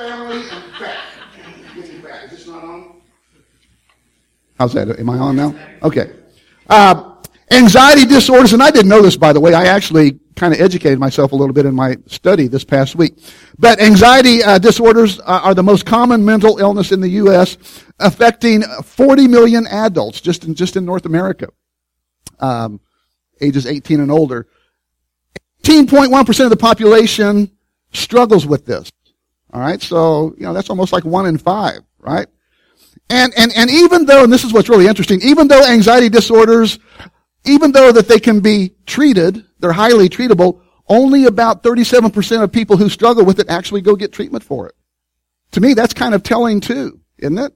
family and fat. Getting fat. Is this not on? How's that? Am I on now? Okay. Uh, anxiety disorders, and I didn't know this, by the way. I actually kind of educated myself a little bit in my study this past week. But anxiety uh, disorders are the most common mental illness in the U.S., affecting 40 million adults just in, just in North America, um, ages 18 and older. 18.1% of the population struggles with this. All right, so you know that's almost like one in five, right? And and and even though, and this is what's really interesting, even though anxiety disorders, even though that they can be treated, they're highly treatable. Only about 37% of people who struggle with it actually go get treatment for it. To me, that's kind of telling too, isn't it?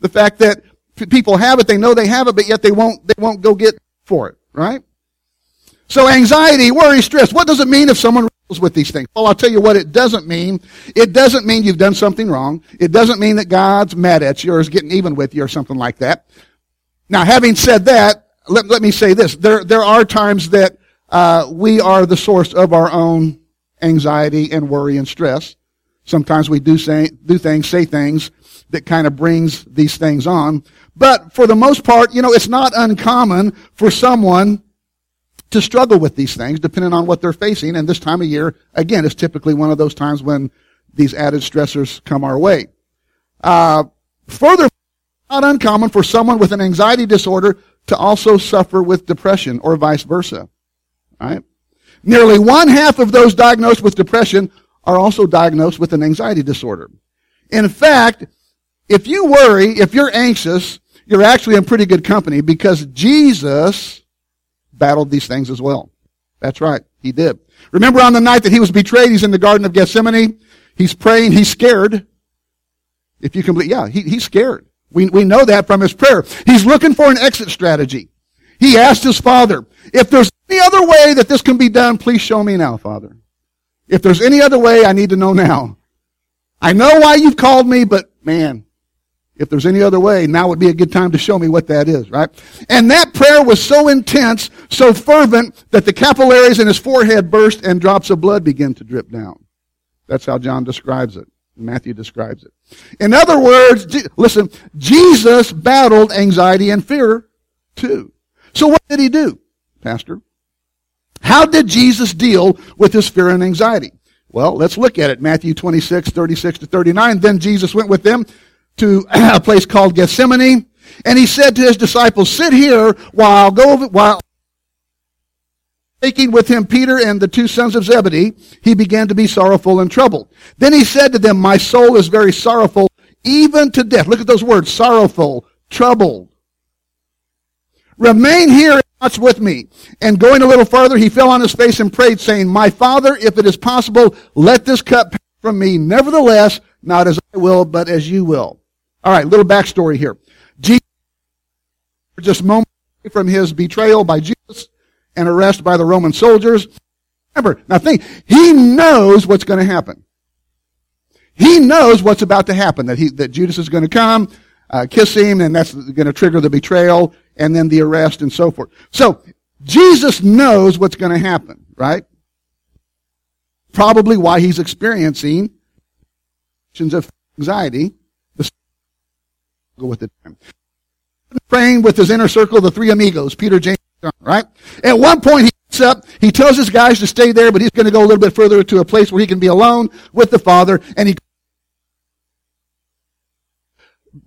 The fact that people have it, they know they have it, but yet they won't, they won't go get for it, right? So anxiety, worry, stress, what does it mean if someone wrestles with these things? Well, I'll tell you what it doesn't mean. It doesn't mean you've done something wrong. It doesn't mean that God's mad at you or is getting even with you or something like that. Now, having said that, let, let me say this. There, there are times that uh, we are the source of our own anxiety and worry and stress. Sometimes we do say, do things, say things that kind of brings these things on. But for the most part, you know, it's not uncommon for someone to struggle with these things depending on what they're facing. And this time of year, again, is typically one of those times when these added stressors come our way. Uh, further, not uncommon for someone with an anxiety disorder to also suffer with depression or vice versa. Right? Nearly one half of those diagnosed with depression are also diagnosed with an anxiety disorder. In fact, if you worry, if you're anxious, you're actually in pretty good company because Jesus battled these things as well. That's right. He did. Remember on the night that he was betrayed, he's in the Garden of Gethsemane. He's praying. He's scared. If you can believe, yeah, he, he's scared. We, we know that from his prayer. He's looking for an exit strategy. He asked his father, if there's any other way that this can be done, please show me now, Father. If there's any other way, I need to know now. I know why you've called me, but man, if there's any other way, now would be a good time to show me what that is, right? And that prayer was so intense, so fervent, that the capillaries in his forehead burst and drops of blood began to drip down. That's how John describes it. Matthew describes it. In other words, listen, Jesus battled anxiety and fear too. So what did he do, Pastor? How did Jesus deal with his fear and anxiety? Well, let's look at it. Matthew 26, 36 to 39. Then Jesus went with them to a place called Gethsemane, and he said to his disciples, sit here while I'll go while taking with him Peter and the two sons of Zebedee, he began to be sorrowful and troubled. Then he said to them, my soul is very sorrowful, even to death. Look at those words, sorrowful, troubled. Remain here watch with me. And going a little farther, he fell on his face and prayed, saying, My Father, if it is possible, let this cup pass from me. Nevertheless, not as I will, but as you will. All right, little backstory here. Jesus, just moments from his betrayal by Judas and arrest by the Roman soldiers. Remember, now think, he knows what's going to happen. He knows what's about to happen, that he, that Judas is going to come, uh, kiss him, and that's going to trigger the betrayal, and then the arrest and so forth. So, Jesus knows what's going to happen, right? Probably why he's experiencing of anxiety, with the it. Praying with his inner circle, the three amigos, Peter, James, John, right? At one point he gets up, he tells his guys to stay there, but he's going to go a little bit further to a place where he can be alone with the Father, and he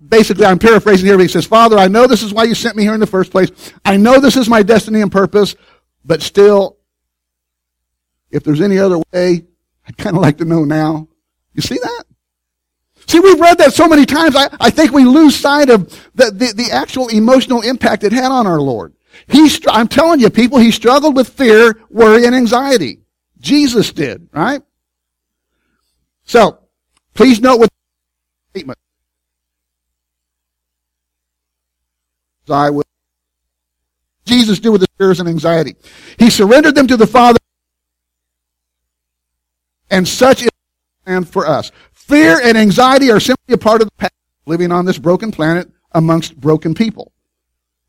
basically, I'm paraphrasing here, but he says, Father, I know this is why you sent me here in the first place. I know this is my destiny and purpose, but still, if there's any other way, I'd kind of like to know now. You see that? See, we've read that so many times, I, I think we lose sight of the, the, the actual emotional impact it had on our Lord. He, I'm telling you, people, he struggled with fear, worry, and anxiety. Jesus did, right? So, please note what statement. I will. Jesus do with his fears and anxiety. He surrendered them to the Father, and such is the plan for us. Fear and anxiety are simply a part of the path living on this broken planet amongst broken people.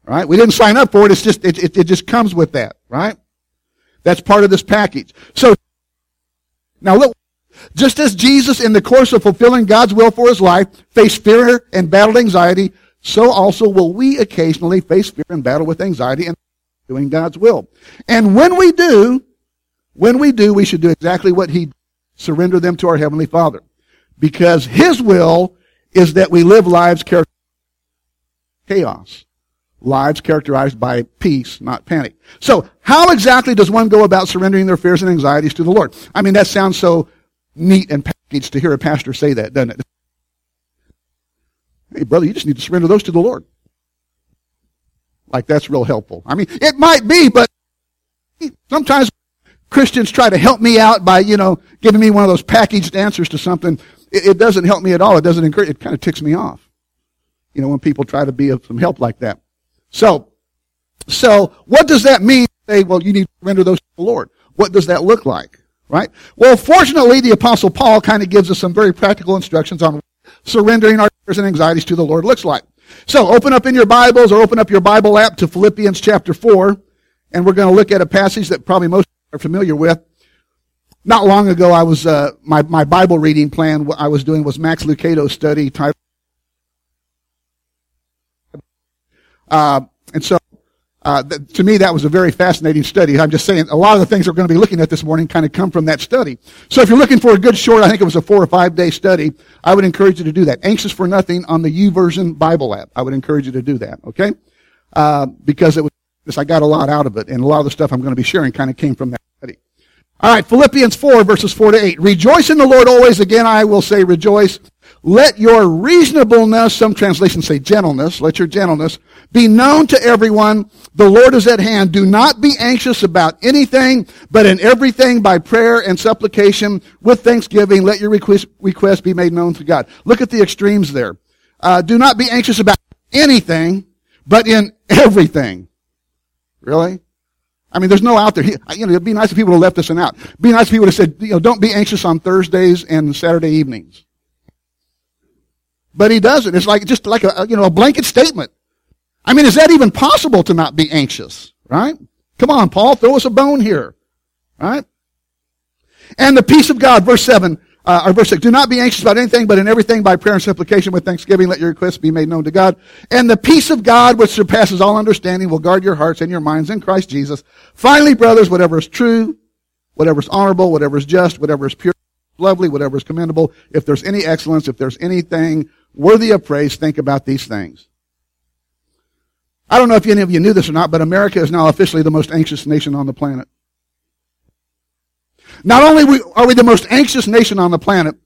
Right? We didn't sign up for it. It's just it, it, it just comes with that. Right? That's part of this package. So now look, Just as Jesus, in the course of fulfilling God's will for his life, faced fear and battled anxiety, so also will we occasionally face fear and battle with anxiety and doing God's will. And when we do, when we do, we should do exactly what he surrender them to our Heavenly Father. Because his will is that we live lives characterized chaos. Lives characterized by peace, not panic. So, how exactly does one go about surrendering their fears and anxieties to the Lord? I mean, that sounds so neat and packaged to hear a pastor say that, doesn't it? Hey, brother, you just need to surrender those to the Lord. Like that's real helpful. I mean, it might be, but sometimes Christians try to help me out by, you know, giving me one of those packaged answers to something. It, it doesn't help me at all. It doesn't encourage, it kind of ticks me off. You know, when people try to be of some help like that. So, so what does that mean? Say, well, you need to surrender those to the Lord. What does that look like? Right? Well, fortunately, the apostle Paul kind of gives us some very practical instructions on surrendering our fears and anxieties to the Lord looks like. So open up in your Bibles or open up your Bible app to Philippians chapter 4, and we're going to look at a passage that probably most are familiar with. Not long ago, I was, uh, my, my Bible reading plan, what I was doing was Max Lucado's study titled, uh, and so uh, th- to me, that was a very fascinating study. I'm just saying, a lot of the things we're going to be looking at this morning kind of come from that study. So if you're looking for a good short, I think it was a four or five day study, I would encourage you to do that. Anxious for Nothing on the YouVersion Bible app. I would encourage you to do that, okay? Uh, because it was, I got a lot out of it, and a lot of the stuff I'm going to be sharing kind of came from that. All right, Philippians 4, verses 4 to 8. Rejoice in the Lord always. Again, I will say rejoice. Let your reasonableness, some translations say gentleness, let your gentleness be known to everyone. The Lord is at hand. Do not be anxious about anything, but in everything by prayer and supplication with thanksgiving, let your request, request be made known to God. Look at the extremes there. Uh, do not be anxious about anything, but in everything. Really? I mean, there's no out there. You know, it'd be nice if people would have left this one out. It'd be nice if people would have said, you know, don't be anxious on Thursdays and Saturday evenings. But he doesn't. It's like just like a you know a blanket statement. I mean, is that even possible to not be anxious? Right? Come on, Paul, throw us a bone here. Right? And the peace of God, verse seven. Uh, verse 6, do not be anxious about anything, but in everything by prayer and supplication with thanksgiving, let your requests be made known to God. And the peace of God, which surpasses all understanding, will guard your hearts and your minds in Christ Jesus. Finally, brothers, whatever is true, whatever is honorable, whatever is just, whatever is pure, lovely, whatever is commendable, if there's any excellence, if there's anything worthy of praise, think about these things. I don't know if any of you knew this or not, but America is now officially the most anxious nation on the planet. Not only are we the most anxious nation on the planet,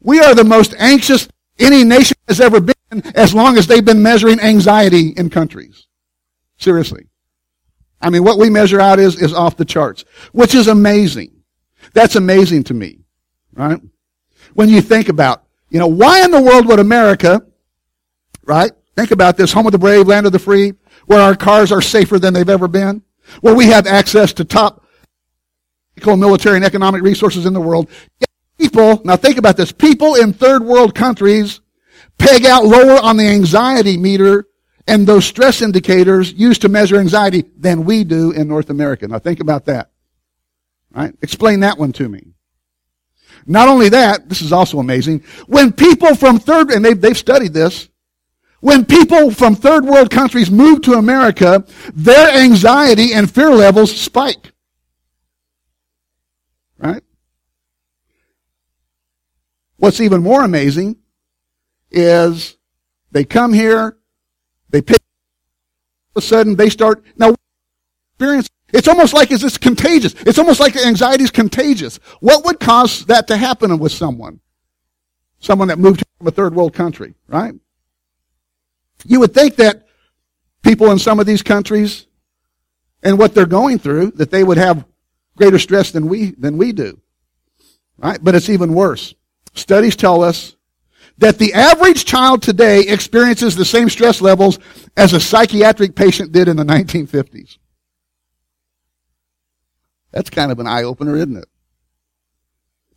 we are the most anxious any nation has ever been as long as they've been measuring anxiety in countries. Seriously. I mean, what we measure out is, is off the charts, which is amazing. That's amazing to me, right? When you think about you know, why in the world would America, right? Think about this, home of the brave, land of the free, where our cars are safer than they've ever been, where we have access to top military and economic resources in the world. People, now think about this, people in third world countries peg out lower on the anxiety meter and those stress indicators used to measure anxiety than we do in North America. Now think about that. Right? Explain that one to me. Not only that, this is also amazing. When people from third, and they've, they've studied this, when people from third world countries move to America, their anxiety and fear levels spike. Right? What's even more amazing is they come here, they pick, all of a sudden they start, now experience it's almost like it's contagious. It's almost like the anxiety is contagious. What would cause that to happen with someone? Someone that moved from a third world country, right? You would think that people in some of these countries and what they're going through, that they would have greater stress than we, than we do. Right? But it's even worse. Studies tell us that the average child today experiences the same stress levels as a psychiatric patient did in the 1950s. That's kind of an eye opener, isn't it?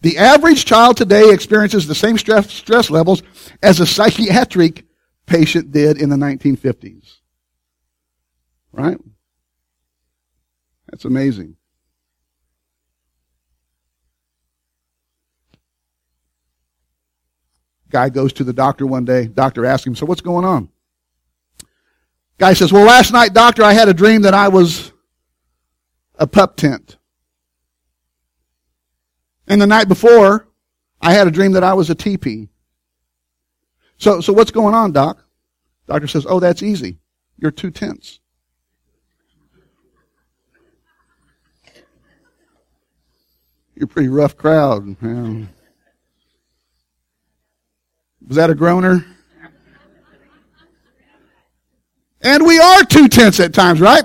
The average child today experiences the same stress, stress levels as a psychiatric patient did in the 1950s. Right? That's amazing. Guy goes to the doctor one day. Doctor asks him, so what's going on? Guy says, well, last night, doctor, I had a dream that I was a pup tent. And the night before, I had a dream that I was a teepee. So, so what's going on, doc? Doctor says, oh, that's easy. You're two tents. You're a pretty rough crowd. Was that a groaner? And we are too tense at times, right?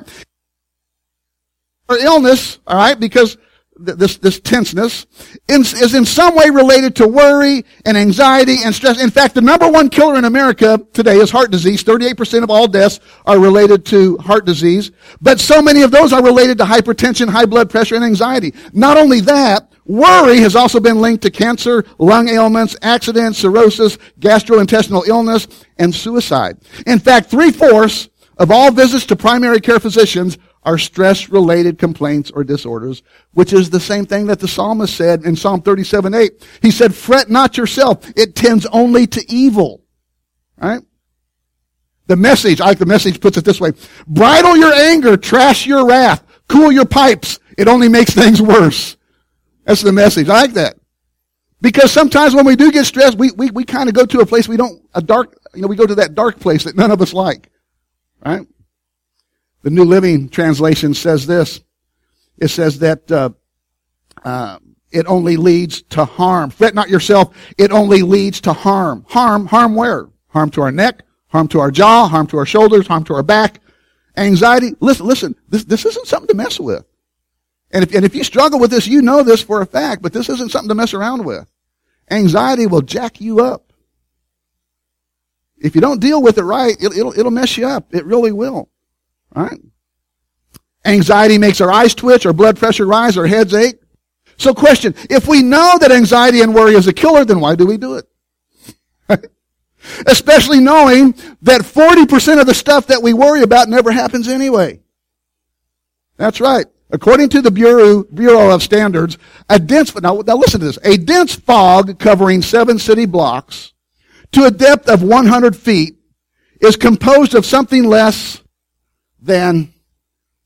Or illness, all right, because this, this tenseness is in some way related to worry and anxiety and stress. In fact, the number one killer in America today is heart disease. 38% of all deaths are related to heart disease. But so many of those are related to hypertension, high blood pressure, and anxiety. Not only that, Worry has also been linked to cancer, lung ailments, accidents, cirrhosis, gastrointestinal illness, and suicide. In fact, three-fourths of all visits to primary care physicians are stress-related complaints or disorders, which is the same thing that the psalmist said in Psalm 37:8. He said, fret not yourself. It tends only to evil. Right? The message, I like the message puts it this way. Bridle your anger, trash your wrath, cool your pipes. It only makes things worse. That's the message. I like that. Because sometimes when we do get stressed, we, we, we kind of go to a place we don't, a dark, you know, we go to that dark place that none of us like. Right? The New Living Translation says this. It says that, uh, uh, it only leads to harm. Fret not yourself. It only leads to harm. Harm, harm where? Harm to our neck, harm to our jaw, harm to our shoulders, harm to our back. Anxiety. Listen, listen, this, this isn't something to mess with. And if, and if you struggle with this, you know this for a fact, but this isn't something to mess around with. Anxiety will jack you up. If you don't deal with it right, it'll, it'll, it'll mess you up. It really will. Right? Anxiety makes our eyes twitch, our blood pressure rise, our heads ache. So question, if we know that anxiety and worry is a killer, then why do we do it? Especially knowing that 40% of the stuff that we worry about never happens anyway. That's right. According to the Bureau, Bureau of Standards, a dense, now, now listen to this, a dense fog covering seven city blocks to a depth of 100 feet is composed of something less than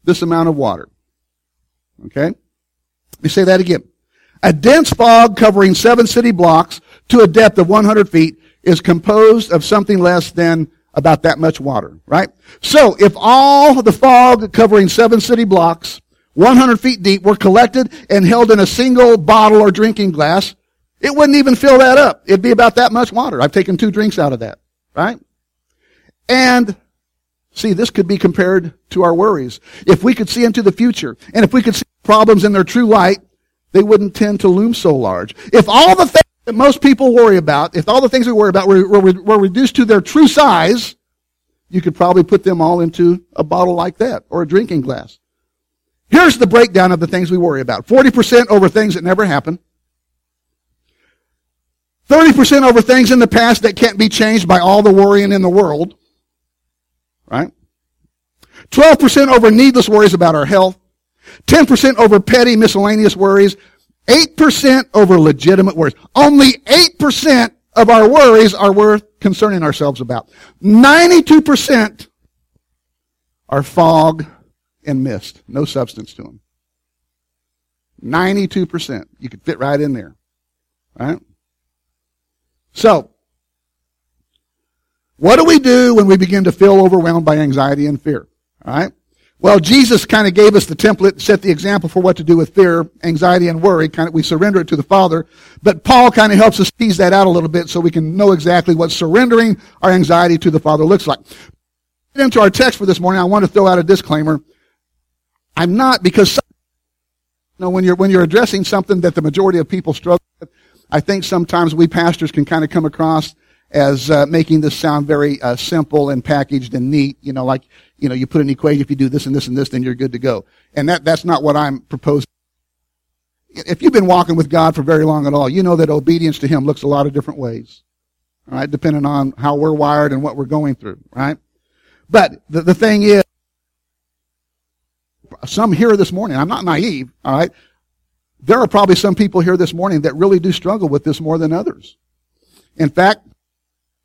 this amount of water. Okay? Let me say that again. A dense fog covering seven city blocks to a depth of 100 feet is composed of something less than about that much water, right? So if all the fog covering seven city blocks 100 feet deep, were collected and held in a single bottle or drinking glass, it wouldn't even fill that up. It'd be about that much water. I've taken two drinks out of that, right? And see, this could be compared to our worries. If we could see into the future and if we could see problems in their true light, they wouldn't tend to loom so large. If all the things that most people worry about, if all the things we worry about were, were, were reduced to their true size, you could probably put them all into a bottle like that or a drinking glass. Here's the breakdown of the things we worry about. 40% over things that never happen. 30% over things in the past that can't be changed by all the worrying in the world. Right? 12% over needless worries about our health. 10% over petty miscellaneous worries. 8% over legitimate worries. Only 8% of our worries are worth concerning ourselves about. 92% are fog and mist. No substance to them. 92%. You could fit right in there. Right? So, what do we do when we begin to feel overwhelmed by anxiety and fear? All right? Well, Jesus kind of gave us the template, set the example for what to do with fear, anxiety, and worry. Kind of, we surrender it to the Father. But Paul kind of helps us tease that out a little bit so we can know exactly what surrendering our anxiety to the Father looks like. Into our text for this morning, I want to throw out a disclaimer. I'm not because you know, when you're when you're addressing something that the majority of people struggle with, I think sometimes we pastors can kind of come across as uh, making this sound very uh, simple and packaged and neat. You know, like you know, you put an equation. If you do this and this and this, then you're good to go. And that that's not what I'm proposing. If you've been walking with God for very long at all, you know that obedience to Him looks a lot of different ways. Right, depending on how we're wired and what we're going through. Right. But the, the thing is, some here this morning, I'm not naive, all right? There are probably some people here this morning that really do struggle with this more than others. In fact,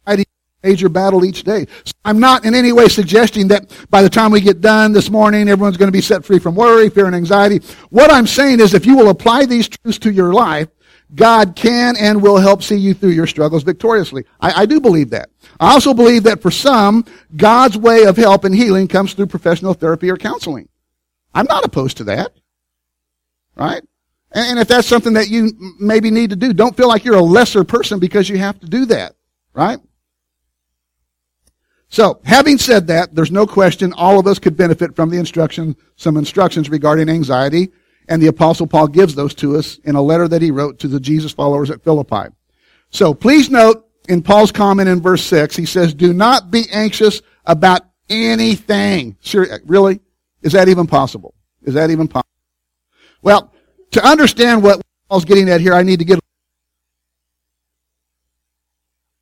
I major battle each day. So I'm not in any way suggesting that by the time we get done this morning, everyone's going to be set free from worry, fear, and anxiety. What I'm saying is if you will apply these truths to your life, God can and will help see you through your struggles victoriously. I, I do believe that. I also believe that for some, God's way of help and healing comes through professional therapy or counseling. I'm not opposed to that. Right? And if that's something that you maybe need to do, don't feel like you're a lesser person because you have to do that. Right? So, having said that, there's no question all of us could benefit from the instruction, some instructions regarding anxiety, and the apostle Paul gives those to us in a letter that he wrote to the Jesus followers at Philippi. So, please note in Paul's comment in verse 6, he says, do not be anxious about anything. Really? Is that even possible? Is that even possible? Well, to understand what Paul's getting at here, I need to get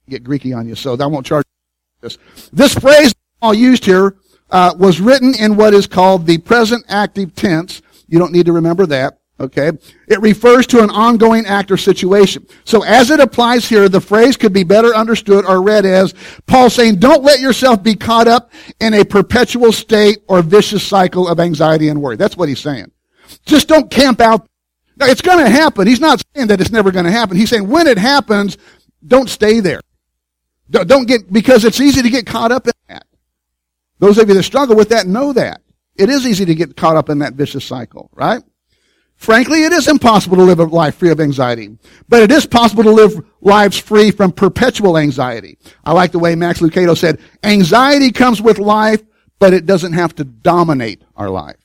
get Greeky on you, so I won't charge this. This phrase Paul used here uh, was written in what is called the present active tense. You don't need to remember that. Okay. It refers to an ongoing act or situation. So as it applies here, the phrase could be better understood or read as Paul saying, don't let yourself be caught up in a perpetual state or vicious cycle of anxiety and worry. That's what he's saying. Just don't camp out. Now, it's going to happen. He's not saying that it's never going to happen. He's saying when it happens, don't stay there. Don't get, because it's easy to get caught up in that. Those of you that struggle with that know that. It is easy to get caught up in that vicious cycle, right? Frankly, it is impossible to live a life free of anxiety, but it is possible to live lives free from perpetual anxiety. I like the way Max Lucado said, anxiety comes with life, but it doesn't have to dominate our life.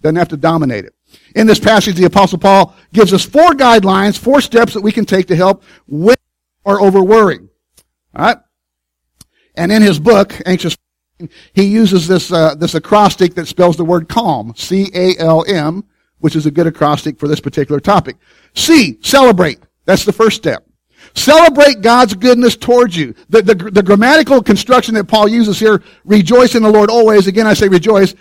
Doesn't have to dominate it. In this passage, the apostle Paul gives us four guidelines, four steps that we can take to help with or over worry. All right? And in his book, Anxious, he uses this, uh, this acrostic that spells the word calm, C-A-L-M, which is a good acrostic for this particular topic. C, celebrate. That's the first step. Celebrate God's goodness towards you. The, the, the, grammatical construction that Paul uses here, rejoice in the Lord always. Again, I say rejoice.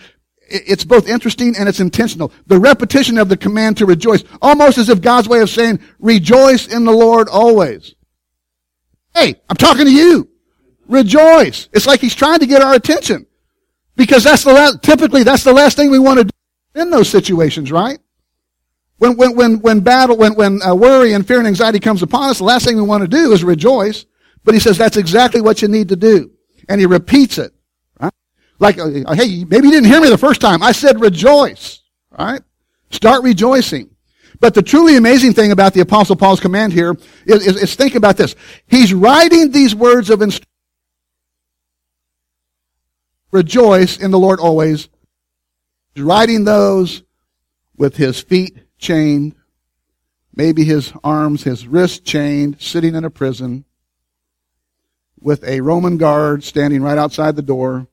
It's both interesting and it's intentional. The repetition of the command to rejoice, almost as if God's way of saying, rejoice in the Lord always. Hey, I'm talking to you. Rejoice. It's like he's trying to get our attention. Because that's the last, typically that's the last thing we want to do in those situations, right? When, when, when, when battle, when, when uh, worry and fear and anxiety comes upon us, the last thing we want to do is rejoice. But he says that's exactly what you need to do. And he repeats it. Right? Like, uh, hey, maybe you didn't hear me the first time. I said rejoice. Right? Start rejoicing. But the truly amazing thing about the apostle Paul's command here is, is, is think about this. He's writing these words of instruction. Rejoice in the Lord always. He's writing those with his feet chained, maybe his arms, his wrists chained, sitting in a prison, with a Roman guard standing right outside the door.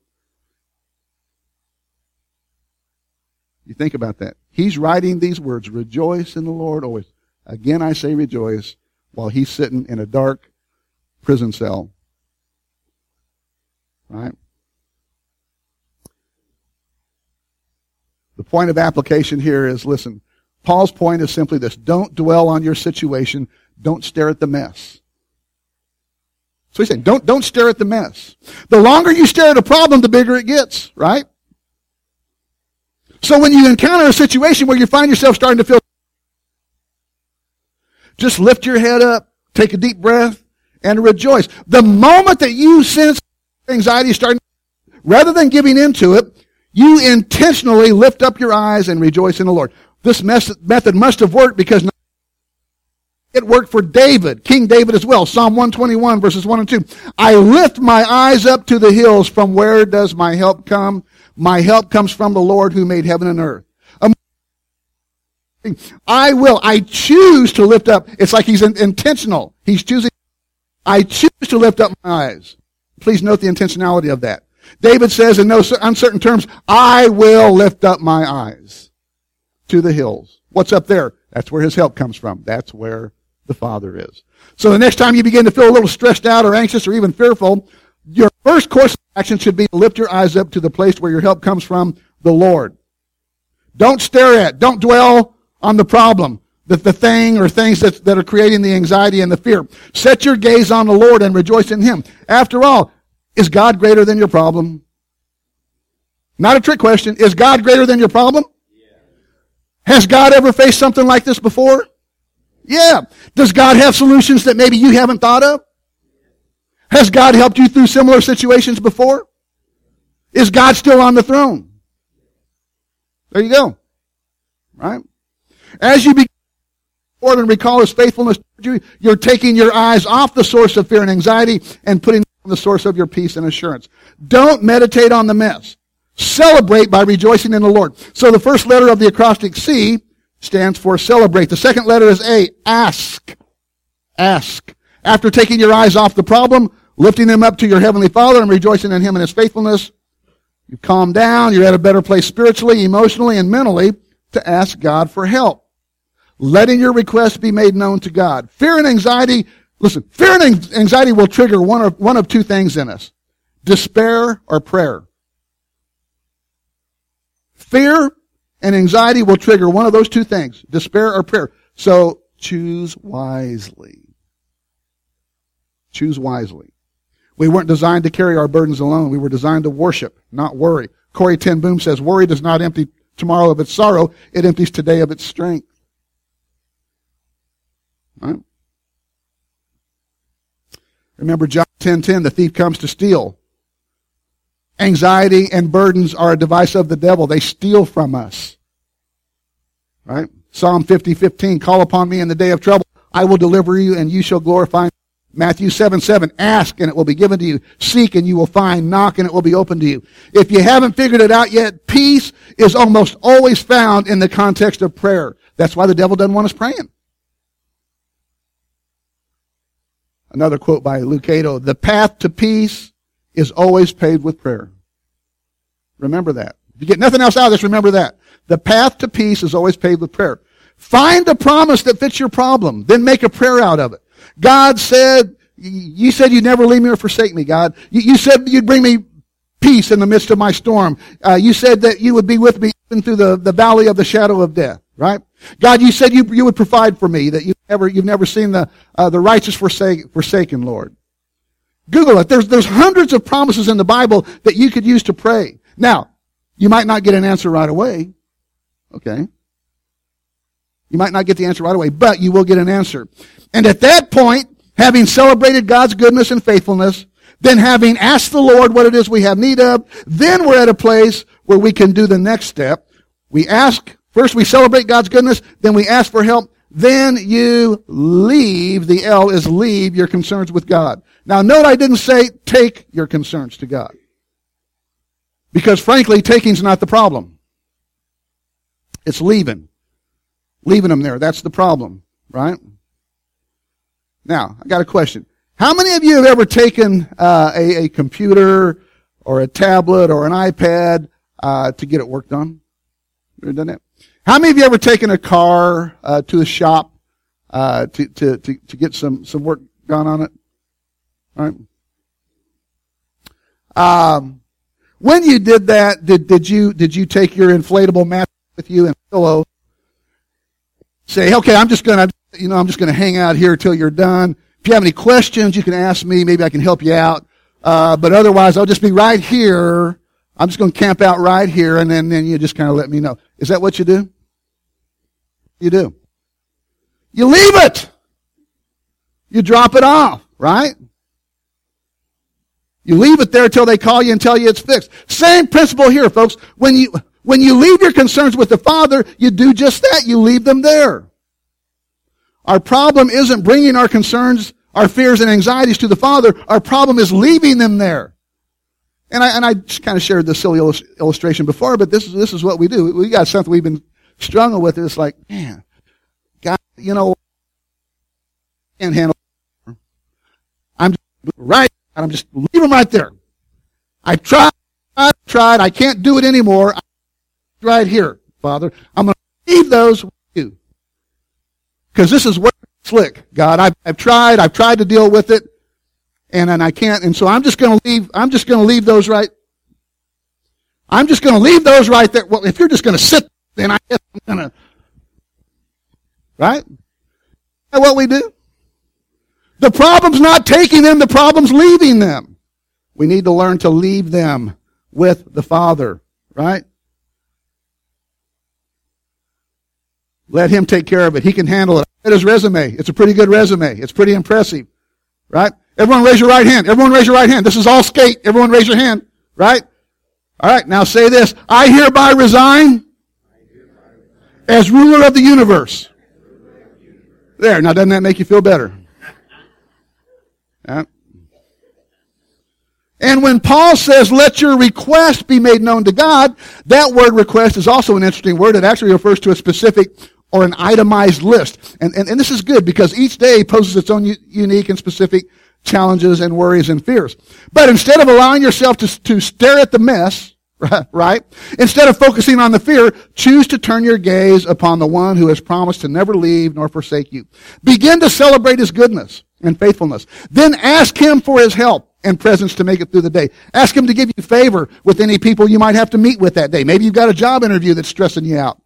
You think about that. He's writing these words, rejoice in the Lord always. Again, I say rejoice while he's sitting in a dark prison cell. Right? Point of application here is listen, Paul's point is simply this don't dwell on your situation, don't stare at the mess. So he's saying, don't, don't stare at the mess. The longer you stare at a problem, the bigger it gets, right? So when you encounter a situation where you find yourself starting to feel, just lift your head up, take a deep breath, and rejoice. The moment that you sense anxiety starting, rather than giving into it, you intentionally lift up your eyes and rejoice in the Lord. This method must have worked because it worked for David, King David as well. Psalm 121 verses 1 and 2. I lift my eyes up to the hills. From where does my help come? My help comes from the Lord who made heaven and earth. I will. I choose to lift up. It's like he's intentional. He's choosing. I choose to lift up my eyes. Please note the intentionality of that. David says in no uncertain terms, I will lift up my eyes to the hills. What's up there? That's where his help comes from. That's where the Father is. So the next time you begin to feel a little stressed out or anxious or even fearful, your first course of action should be to lift your eyes up to the place where your help comes from, the Lord. Don't stare at, don't dwell on the problem. the, the thing or things that, that are creating the anxiety and the fear. Set your gaze on the Lord and rejoice in Him. After all, is God greater than your problem? Not a trick question. Is God greater than your problem? Has God ever faced something like this before? Yeah. Does God have solutions that maybe you haven't thought of? Has God helped you through similar situations before? Is God still on the throne? There you go. Right? As you begin and recall his faithfulness you, you're taking your eyes off the source of fear and anxiety and putting the source of your peace and assurance. Don't meditate on the mess. Celebrate by rejoicing in the Lord. So the first letter of the acrostic C stands for celebrate. The second letter is A, ask. Ask. After taking your eyes off the problem, lifting them up to your heavenly Father and rejoicing in Him and His faithfulness, you calm down, you're at a better place spiritually, emotionally, and mentally to ask God for help. Letting your request be made known to God. Fear and anxiety, listen, fear and anxiety will trigger one of, one of two things in us. Despair or prayer. Fear and anxiety will trigger one of those two things. Despair or prayer. So choose wisely. Choose wisely. We weren't designed to carry our burdens alone. We were designed to worship, not worry. Corrie ten Boom says, worry does not empty tomorrow of its sorrow. It empties today of its strength. Right? Remember John 10:10, the thief comes to steal. Anxiety and burdens are a device of the devil. They steal from us. Right? Psalm 50, 15, call upon me in the day of trouble. I will deliver you and you shall glorify me. Matthew 7, 7, ask and it will be given to you. Seek and you will find. Knock and it will be opened to you. If you haven't figured it out yet, peace is almost always found in the context of prayer. That's why the devil doesn't want us praying. Another quote by Lucado, the path to peace is always paved with prayer. Remember that. If you get nothing else out of this, remember that. The path to peace is always paved with prayer. Find a promise that fits your problem, then make a prayer out of it. God said, you said you'd never leave me or forsake me, God. You, said you'd bring me peace in the midst of my storm. Uh, you said that you would be with me even through the, the valley of the shadow of death, right? God, you said you, you would provide for me, that you've never, you've never seen the, uh, the righteous forsake, forsaken, Lord. Google it. There's, there's hundreds of promises in the Bible that you could use to pray. Now, you might not get an answer right away. Okay. You might not get the answer right away, but you will get an answer. And at that point, having celebrated God's goodness and faithfulness, then having asked the Lord what it is we have need of, then we're at a place where we can do the next step. We ask, first we celebrate God's goodness, then we ask for help, then you leave, the L is leave your concerns with God. Now note I didn't say take your concerns to God. Because frankly, taking's not the problem. It's leaving. Leaving them there. That's the problem, right? Now, I got a question. How many of you have ever taken uh, a, a, computer or a tablet or an iPad uh, to get it worked on? Ever done that? How many of you ever taken a car uh, to a shop uh, to, to, to, to get some, some work done on it? All right. Um, when you did that, did, did you did you take your inflatable mattress with you and pillow? Say, okay, I'm just gonna you know I'm just gonna hang out here till you're done. If you have any questions, you can ask me. Maybe I can help you out. Uh, but otherwise, I'll just be right here. I'm just to camp out right here, and then then you just kind of let me know. Is that what you do? You do. You leave it. You drop it off, right? You leave it there until they call you and tell you it's fixed. Same principle here, folks. When you, when you leave your concerns with the Father, you do just that. You leave them there. Our problem isn't bringing our concerns, our fears and anxieties to the Father. Our problem is leaving them there. And I, and I just kind of shared this silly illustration before, but this is, this is what we do. We got something we've been struggling with. It's like, man, God, you know, can't handle. I'm right. I'm just leave them right there. I tried, I tried. I can't do it anymore. i Right here, Father. I'm going to leave those with you. Because this is what slick, God. I've, I've tried. I've tried to deal with it. And, and I can't. And so I'm just to leave, I'm just to leave those right. I'm just to leave those right there. Well, if you're just to sit, then I guess I'm to Right? Is what we do? The problem's not taking them, the problem's leaving them. We need to learn to leave them with the Father, right? Let him take care of it. He can handle it. At his resume. It's a pretty good resume. It's pretty impressive, right? Everyone raise your right hand. Everyone raise your right hand. This is all skate. Everyone raise your hand, right? All right, now say this. I hereby resign as ruler of the universe. There, now doesn't that make you feel better? Yeah. And when Paul says, let your request be made known to God, that word request is also an interesting word. It actually refers to a specific or an itemized list. And, and, and this is good because each day poses its own u- unique and specific challenges and worries and fears. But instead of allowing yourself to, to stare at the mess, right? Instead of focusing on the fear, choose to turn your gaze upon the one who has promised to never leave nor forsake you. Begin to celebrate his goodness and faithfulness. Then ask him for his help and presence to make it through the day. Ask him to give you favor with any people you might have to meet with that day. Maybe you've got a job interview that's stressing you out.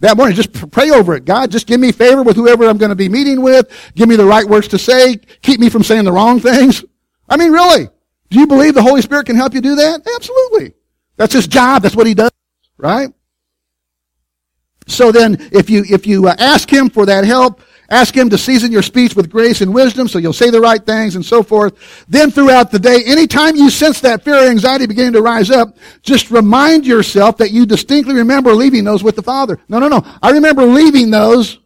That morning, just pray over it. God, just give me favor with whoever I'm going to be meeting with. Give me the right words to say. Keep me from saying the wrong things. I mean, really. Do you believe the Holy Spirit can help you do that? Absolutely. That's his job. That's what he does. Right? So then, if you, if you uh, ask him for that help, Ask Him to season your speech with grace and wisdom so you'll say the right things and so forth. Then throughout the day, anytime you sense that fear or anxiety beginning to rise up, just remind yourself that you distinctly remember leaving those with the Father. No, no, no. I remember leaving those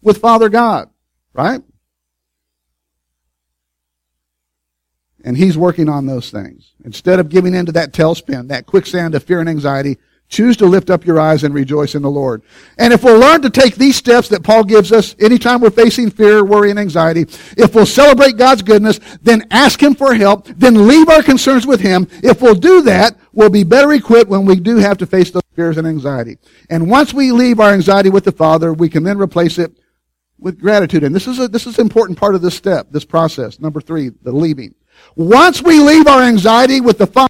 with Father God. Right? And He's working on those things. Instead of giving into that tailspin, that quicksand of fear and anxiety, Choose to lift up your eyes and rejoice in the Lord. And if we'll learn to take these steps that Paul gives us anytime we're facing fear, worry, and anxiety, if we'll celebrate God's goodness, then ask Him for help, then leave our concerns with Him, if we'll do that, we'll be better equipped when we do have to face those fears and anxiety. And once we leave our anxiety with the Father, we can then replace it with gratitude. And this is a, this is an important part of this step, this process. Number three, the leaving. Once we leave our anxiety with the Father,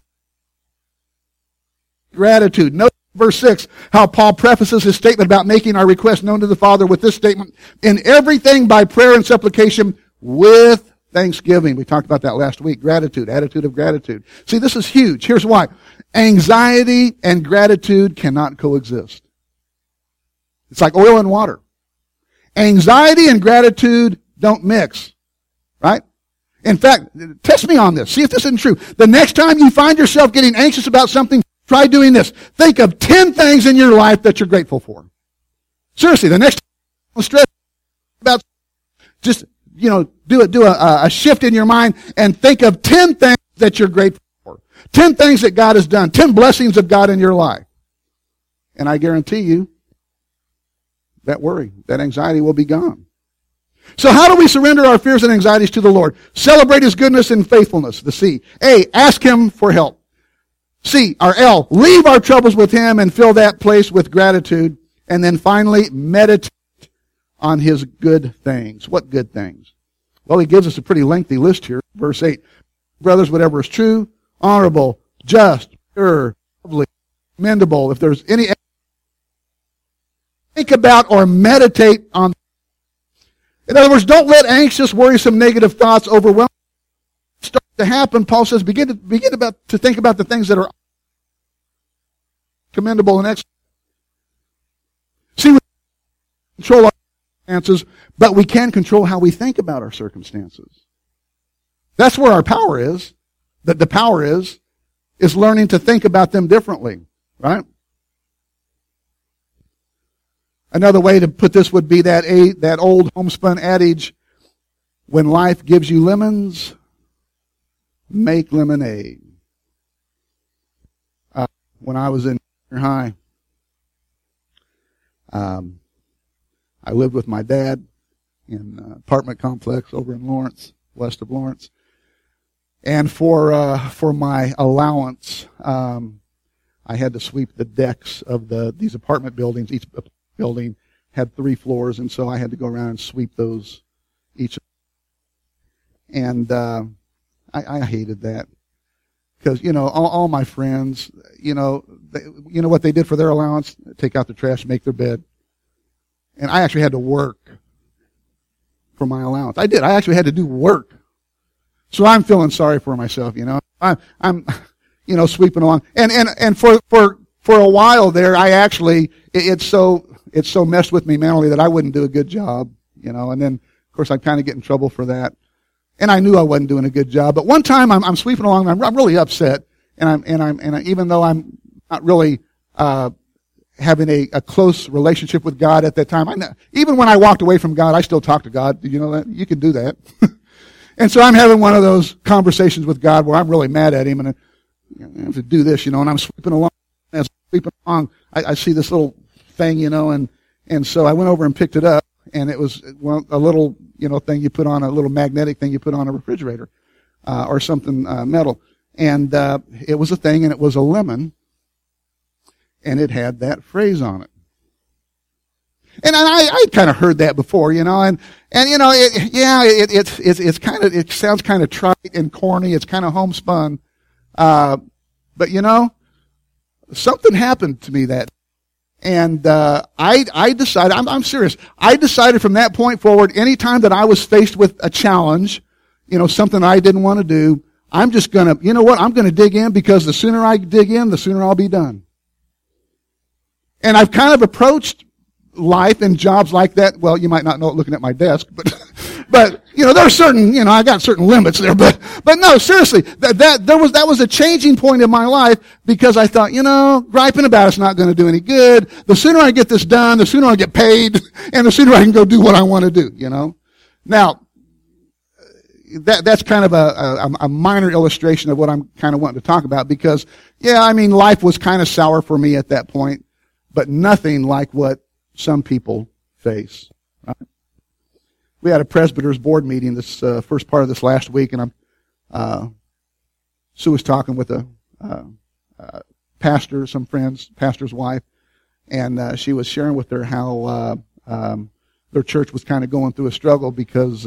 gratitude. Note verse 6, how Paul prefaces his statement about making our request known to the Father with this statement, in everything by prayer and supplication with thanksgiving. We talked about that last week. Gratitude, attitude of gratitude. See, this is huge. Here's why. Anxiety and gratitude cannot coexist. It's like oil and water. Anxiety and gratitude don't mix. Right? In fact, test me on this. See if this isn't true. The next time you find yourself getting anxious about something, Try doing this. Think of 10 things in your life that you're grateful for. Seriously, the next time stress about just, you know, do it, do a, a shift in your mind and think of 10 things that you're grateful for. 10 things that God has done. 10 blessings of God in your life. And I guarantee you, that worry, that anxiety will be gone. So how do we surrender our fears and anxieties to the Lord? Celebrate His goodness and faithfulness, the C. A, ask Him for help. C, or L, leave our troubles with Him and fill that place with gratitude. And then finally, meditate on His good things. What good things? Well, He gives us a pretty lengthy list here. Verse 8. Brothers, whatever is true, honorable, just, pure, lovely, commendable, if there's any think about or meditate on. In other words, don't let anxious, worrisome, negative thoughts overwhelm start to happen, Paul says, begin to begin about to think about the things that are commendable and excellent. See, we control our circumstances, but we can control how we think about our circumstances. That's where our power is. That the power is, is learning to think about them differently, right? Another way to put this would be that a, that old homespun adage, when life gives you lemons, make lemonade. Uh, when I was in high, um, I lived with my dad in an apartment complex over in Lawrence, west of Lawrence. And for uh, for my allowance, um, I had to sweep the decks of the these apartment buildings. Each building had three floors, and so I had to go around and sweep those each. And uh, I, I hated that because you know all, all, my friends, you know, they, you know what they did for their allowance: take out the trash, make their bed, And I actually had to work for my allowance. I did. I actually had to do work. So I'm feeling sorry for myself, you know. I'm, I'm, you know, sweeping along. And, and, and for, for, for a while there, I actually, it, it's so, it's so messed with me mentally that I wouldn't do a good job, you know, and then, of course, I kind of get in trouble for that. And I knew I wasn't doing a good job. But one time I'm, I'm sweeping along, I'm, I'm really upset. And I'm, and I'm, and I, even though I'm not really, uh, having a, a close relationship with God at that time. I know, even when I walked away from God, I still talk to God. You know that? You can do that. and so I'm having one of those conversations with God where I'm really mad at Him and I have to do this, you know, and I'm sweeping along. As I'm sweeping along, I, I see this little thing, you know, and, and so I went over and picked it up and it was well, a little, you know, thing you put on a little magnetic thing you put on a refrigerator, uh, or something, uh, metal. And, uh, it was a thing and it was a lemon and it had that phrase on it. And I, I kind of heard that before, you know, and, and you know, it, yeah, it, it, it's, it's kind of, it sounds kind of trite and corny. It's kind of homespun. Uh, but you know, something happened to me that, and, uh, I, I decided, I'm, I'm serious. I decided from that point forward, anytime that I was faced with a challenge, you know, something I didn't want to do, I'm just gonna, you know what, I'm gonna dig in because the sooner I dig in, the sooner I'll be done. And I've kind of approached life and jobs like that. Well, you might not know it looking at my desk, but, but, you know, there are certain, you know, I got certain limits there, but, but no, seriously, that, that, there was, that was a changing point in my life because I thought, you know, griping about it's not going to do any good. The sooner I get this done, the sooner I get paid, and the sooner I can go do what I want to do, you know? Now, that, that's kind of a, a, a minor illustration of what I'm kind of wanting to talk about because, yeah, I mean, life was kind of sour for me at that point but nothing like what some people face. Right? We had a presbyter's board meeting this uh, first part of this last week, and I'm uh, Sue was talking with a uh, uh pastor, some friends, pastor's wife, and uh, she was sharing with her how uh, um, their church was kind of going through a struggle because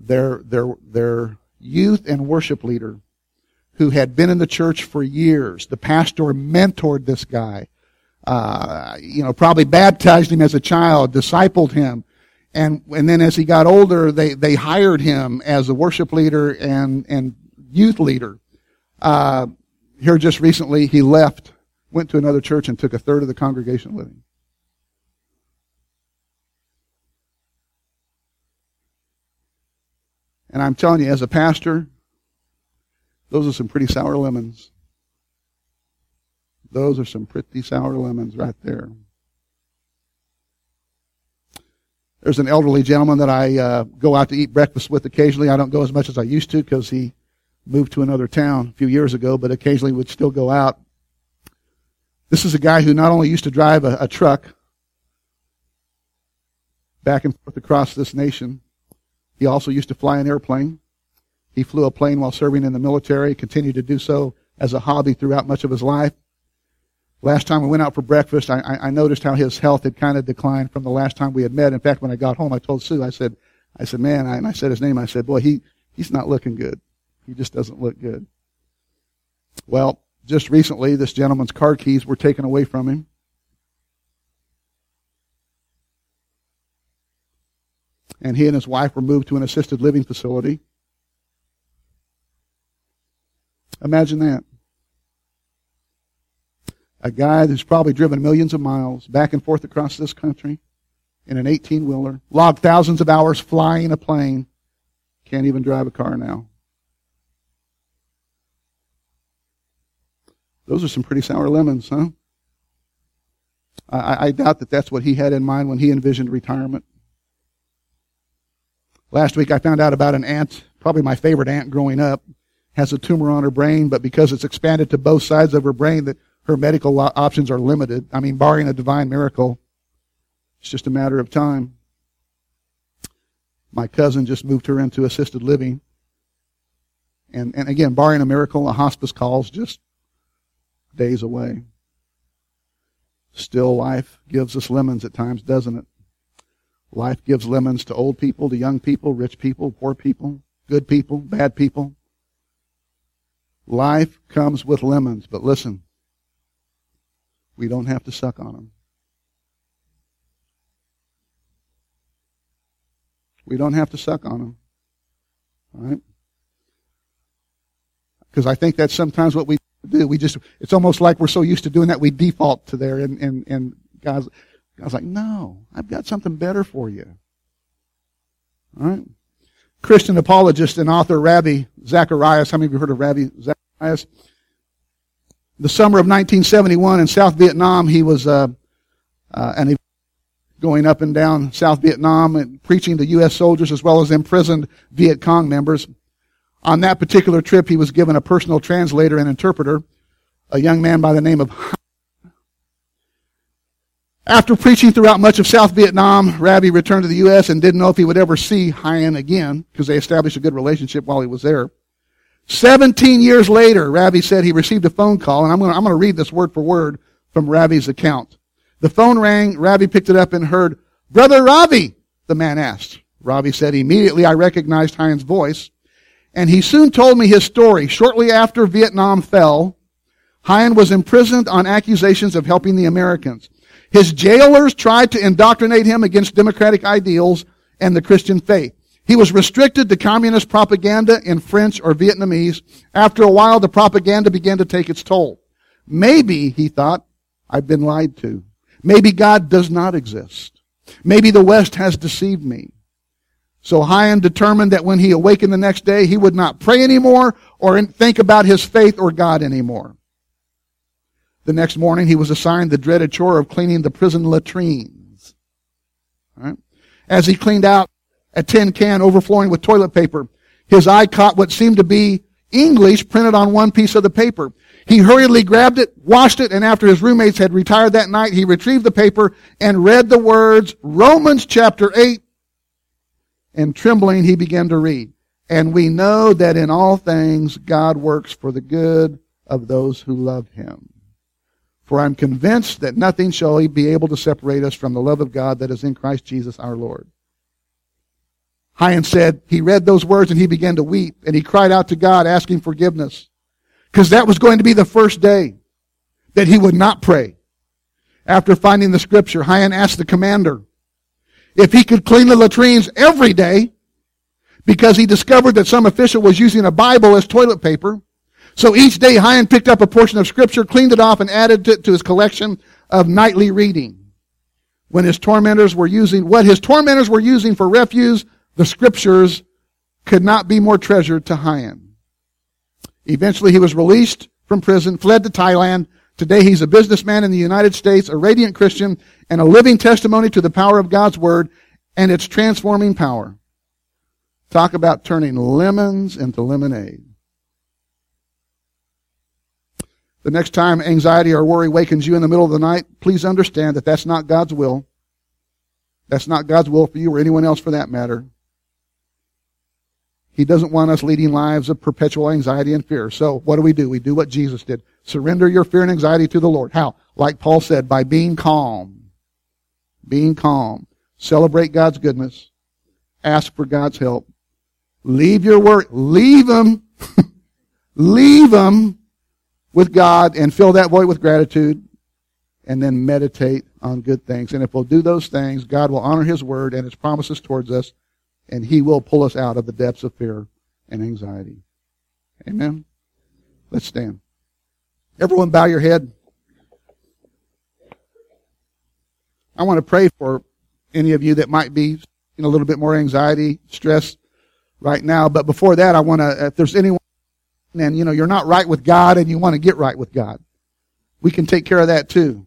their their their youth and worship leader, who had been in the church for years, the pastor mentored this guy you know, probably baptized him as a child, discipled him. And, and then as he got older, they, they hired him as a worship leader and, and youth leader. Uh, here just recently, he left, went to another church and took a third of the congregation with him. And I'm telling you, as a pastor, those are some pretty sour lemons. Those are some pretty sour lemons right there. There's an elderly gentleman that I uh, go out to eat breakfast with occasionally. I don't go as much as I used to because he moved to another town a few years ago, but occasionally would still go out. This is a guy who not only used to drive a, a truck back and forth across this nation, he also used to fly an airplane. He flew a plane while serving in the military, continued to do so as a hobby throughout much of his life. Last time we went out for breakfast, I, I noticed how his health had kind of declined from the last time we had met. In fact, when I got home, I told Sue, I said, I said, man, I, and I said his name. I said, boy, he, he's not looking good. He just doesn't look good. Well, just recently, this gentleman's car keys were taken away from him. And he and his wife were moved to an assisted living facility. Imagine that a guy who's probably driven millions of miles back and forth across this country in an 18 wheeler, logged thousands of hours flying a plane, can't even drive a car now. Those are some pretty sour lemons, huh? I, I doubt that that's what he had in mind when he envisioned retirement. Last week I found out about an aunt, probably my favorite aunt growing up, has a tumor on her brain, but because it's expanded to both sides of her brain, that her medical options are limited. I mean, barring a divine miracle, it's just a matter of time. My cousin just moved her into assisted living. And, and again, barring a miracle, a hospice call's just days away. Still, life gives us lemons at times, doesn't it? Life gives lemons to old people, to young people, rich people, poor people, good people, bad people. Life comes with lemons, but listen, we don't have to suck on them. We don't have to suck on them. Right? Because I think that's sometimes what we do. We just, it's almost like we're so used to doing that, we default to there. And, and, and God's, God's like, no, I've got something better for you. All right? Christian apologist and author Ravi Zacharias. How many of you heard of Ravi Zacharias? The summer of 1971 in South Vietnam, he was uh, uh, going up and down South Vietnam and preaching to U.S. soldiers as well as imprisoned Viet Cong members. On that particular trip, he was given a personal translator and interpreter, a young man by the name of after preaching throughout much of South Vietnam, Ravi returned to the U.S. and didn't know if he would ever see Hien again because they established a good relationship while he was there. 17 years later, Ravi said he received a phone call, and I'm going I'm to read this word for word from Ravi's account. The phone rang, Ravi picked it up and heard, Brother Ravi, the man asked. Ravi said, immediately I recognized Hien's voice, and he soon told me his story. Shortly after Vietnam fell, Hien was imprisoned on accusations of helping the Americans. His jailers tried to indoctrinate him against democratic ideals and the Christian faith. He was restricted to communist propaganda in French or Vietnamese. After a while, the propaganda began to take its toll. Maybe, he thought, I've been lied to. Maybe God does not exist. Maybe the West has deceived me. So Hien determined that when he awakened the next day, he would not pray anymore or think about his faith or God anymore. The next morning, he was assigned the dreaded chore of cleaning the prison latrines. As he cleaned out a tin can overflowing with toilet paper, his eye caught what seemed to be English printed on one piece of the paper. He hurriedly grabbed it, washed it, and after his roommates had retired that night, he retrieved the paper and read the words, Romans chapter 8. And trembling, he began to read. And we know that in all things God works for the good of those who love him. For I'm convinced that nothing shall be able to separate us from the love of God that is in Christ Jesus our Lord. Hien said he read those words and he began to weep and he cried out to God asking forgiveness. Because that was going to be the first day that he would not pray. After finding the scripture, Hien asked the commander if he could clean the latrines every day because he discovered that some official was using a Bible as toilet paper so each day Hien picked up a portion of scripture, cleaned it off, and added it to his collection of nightly reading. When his tormentors were using, what his tormentors were using for refuse, the scriptures could not be more treasured to Hien. Eventually he was released from prison, fled to Thailand. Today he's a businessman in the United States, a radiant Christian, and a living testimony to the power of God's Word and its transforming power. Talk about turning lemons into lemonade. The next time anxiety or worry wakens you in the middle of the night, please understand that that's not God's will. That's not God's will for you or anyone else for that matter. He doesn't want us leading lives of perpetual anxiety and fear. So what do we do? We do what Jesus did. Surrender your fear and anxiety to the Lord. How? Like Paul said, by being calm. Being calm. Celebrate God's goodness. Ask for God's help. Leave your work. Leave them. leave them with God and fill that void with gratitude and then meditate on good things. And if we'll do those things, God will honor His word and His promises towards us, and He will pull us out of the depths of fear and anxiety. Amen? Let's stand. Everyone bow your head. I want to pray for any of you that might be in a little bit more anxiety, stress right now. But before that, I want to, if there's anyone and you know you're not right with God and you want to get right with God. We can take care of that too.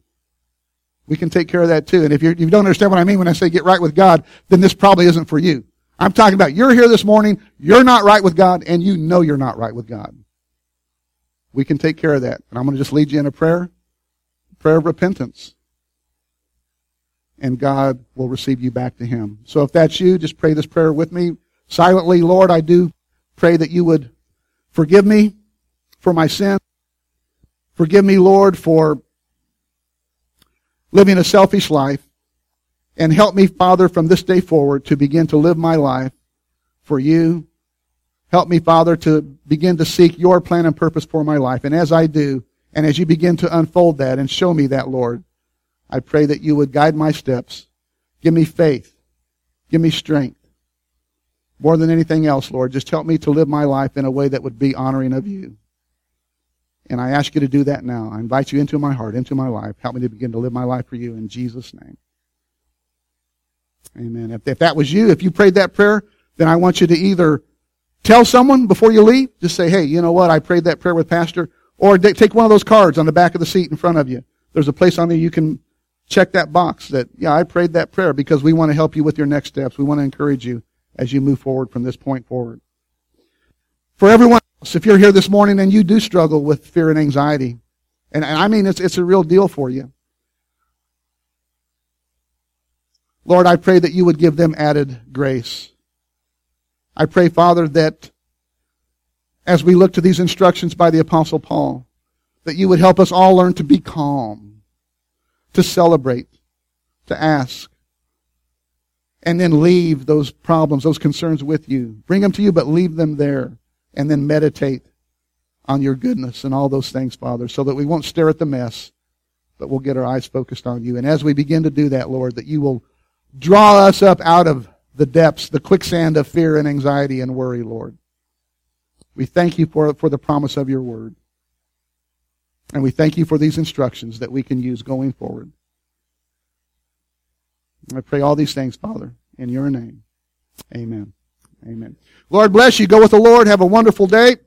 We can take care of that too. And if, you don't understand what I mean when I say get right with God, then this probably isn't for you. I'm talking about you're here this morning, you're not right with God, and you know you're not right with God. We can take care of that. And I'm going to just lead you in a prayer, prayer of repentance. And God will receive you back to Him. So if that's you, just pray this prayer with me silently. Lord, I do pray that you would Forgive me for my sin. Forgive me, Lord, for living a selfish life. And help me, Father, from this day forward to begin to live my life for you. Help me, Father, to begin to seek your plan and purpose for my life. And as I do, and as you begin to unfold that and show me that, Lord, I pray that you would guide my steps. Give me faith. Give me strength. More than anything else, Lord, just help me to live my life in a way that would be honoring of you. And I ask you to do that now. I invite you into my heart, into my life. Help me to begin to live my life for you in Jesus' name. Amen. If, if that was you, if you prayed that prayer, then I want you to either tell someone before you leave, just say, hey, you know what, I prayed that prayer with Pastor, or take one of those cards on the back of the seat in front of you. There's a place on there you can check that box that, yeah, I prayed that prayer because we want to help you with your next steps. We want to encourage you as you move forward from this point forward. For everyone else, if you're here this morning and you do struggle with fear and anxiety, and I mean it's, it's a real deal for you, Lord, I pray that you would give them added grace. I pray, Father, that as we look to these instructions by the Apostle Paul, that you would help us all learn to be calm, to celebrate, to ask, and then leave those problems, those concerns with you. Bring them to you, but leave them there, and then meditate on your goodness and all those things, Father, so that we won't stare at the mess, but we'll get our eyes focused on you. And as we begin to do that, Lord, that you will draw us up out of the depths, the quicksand of fear and anxiety and worry, Lord. We thank you for, for the promise of your word. And we thank you for these instructions that we can use going forward. I pray all these things, Father, in your name. Amen. Amen. Lord bless you. Go with the Lord. Have a wonderful day.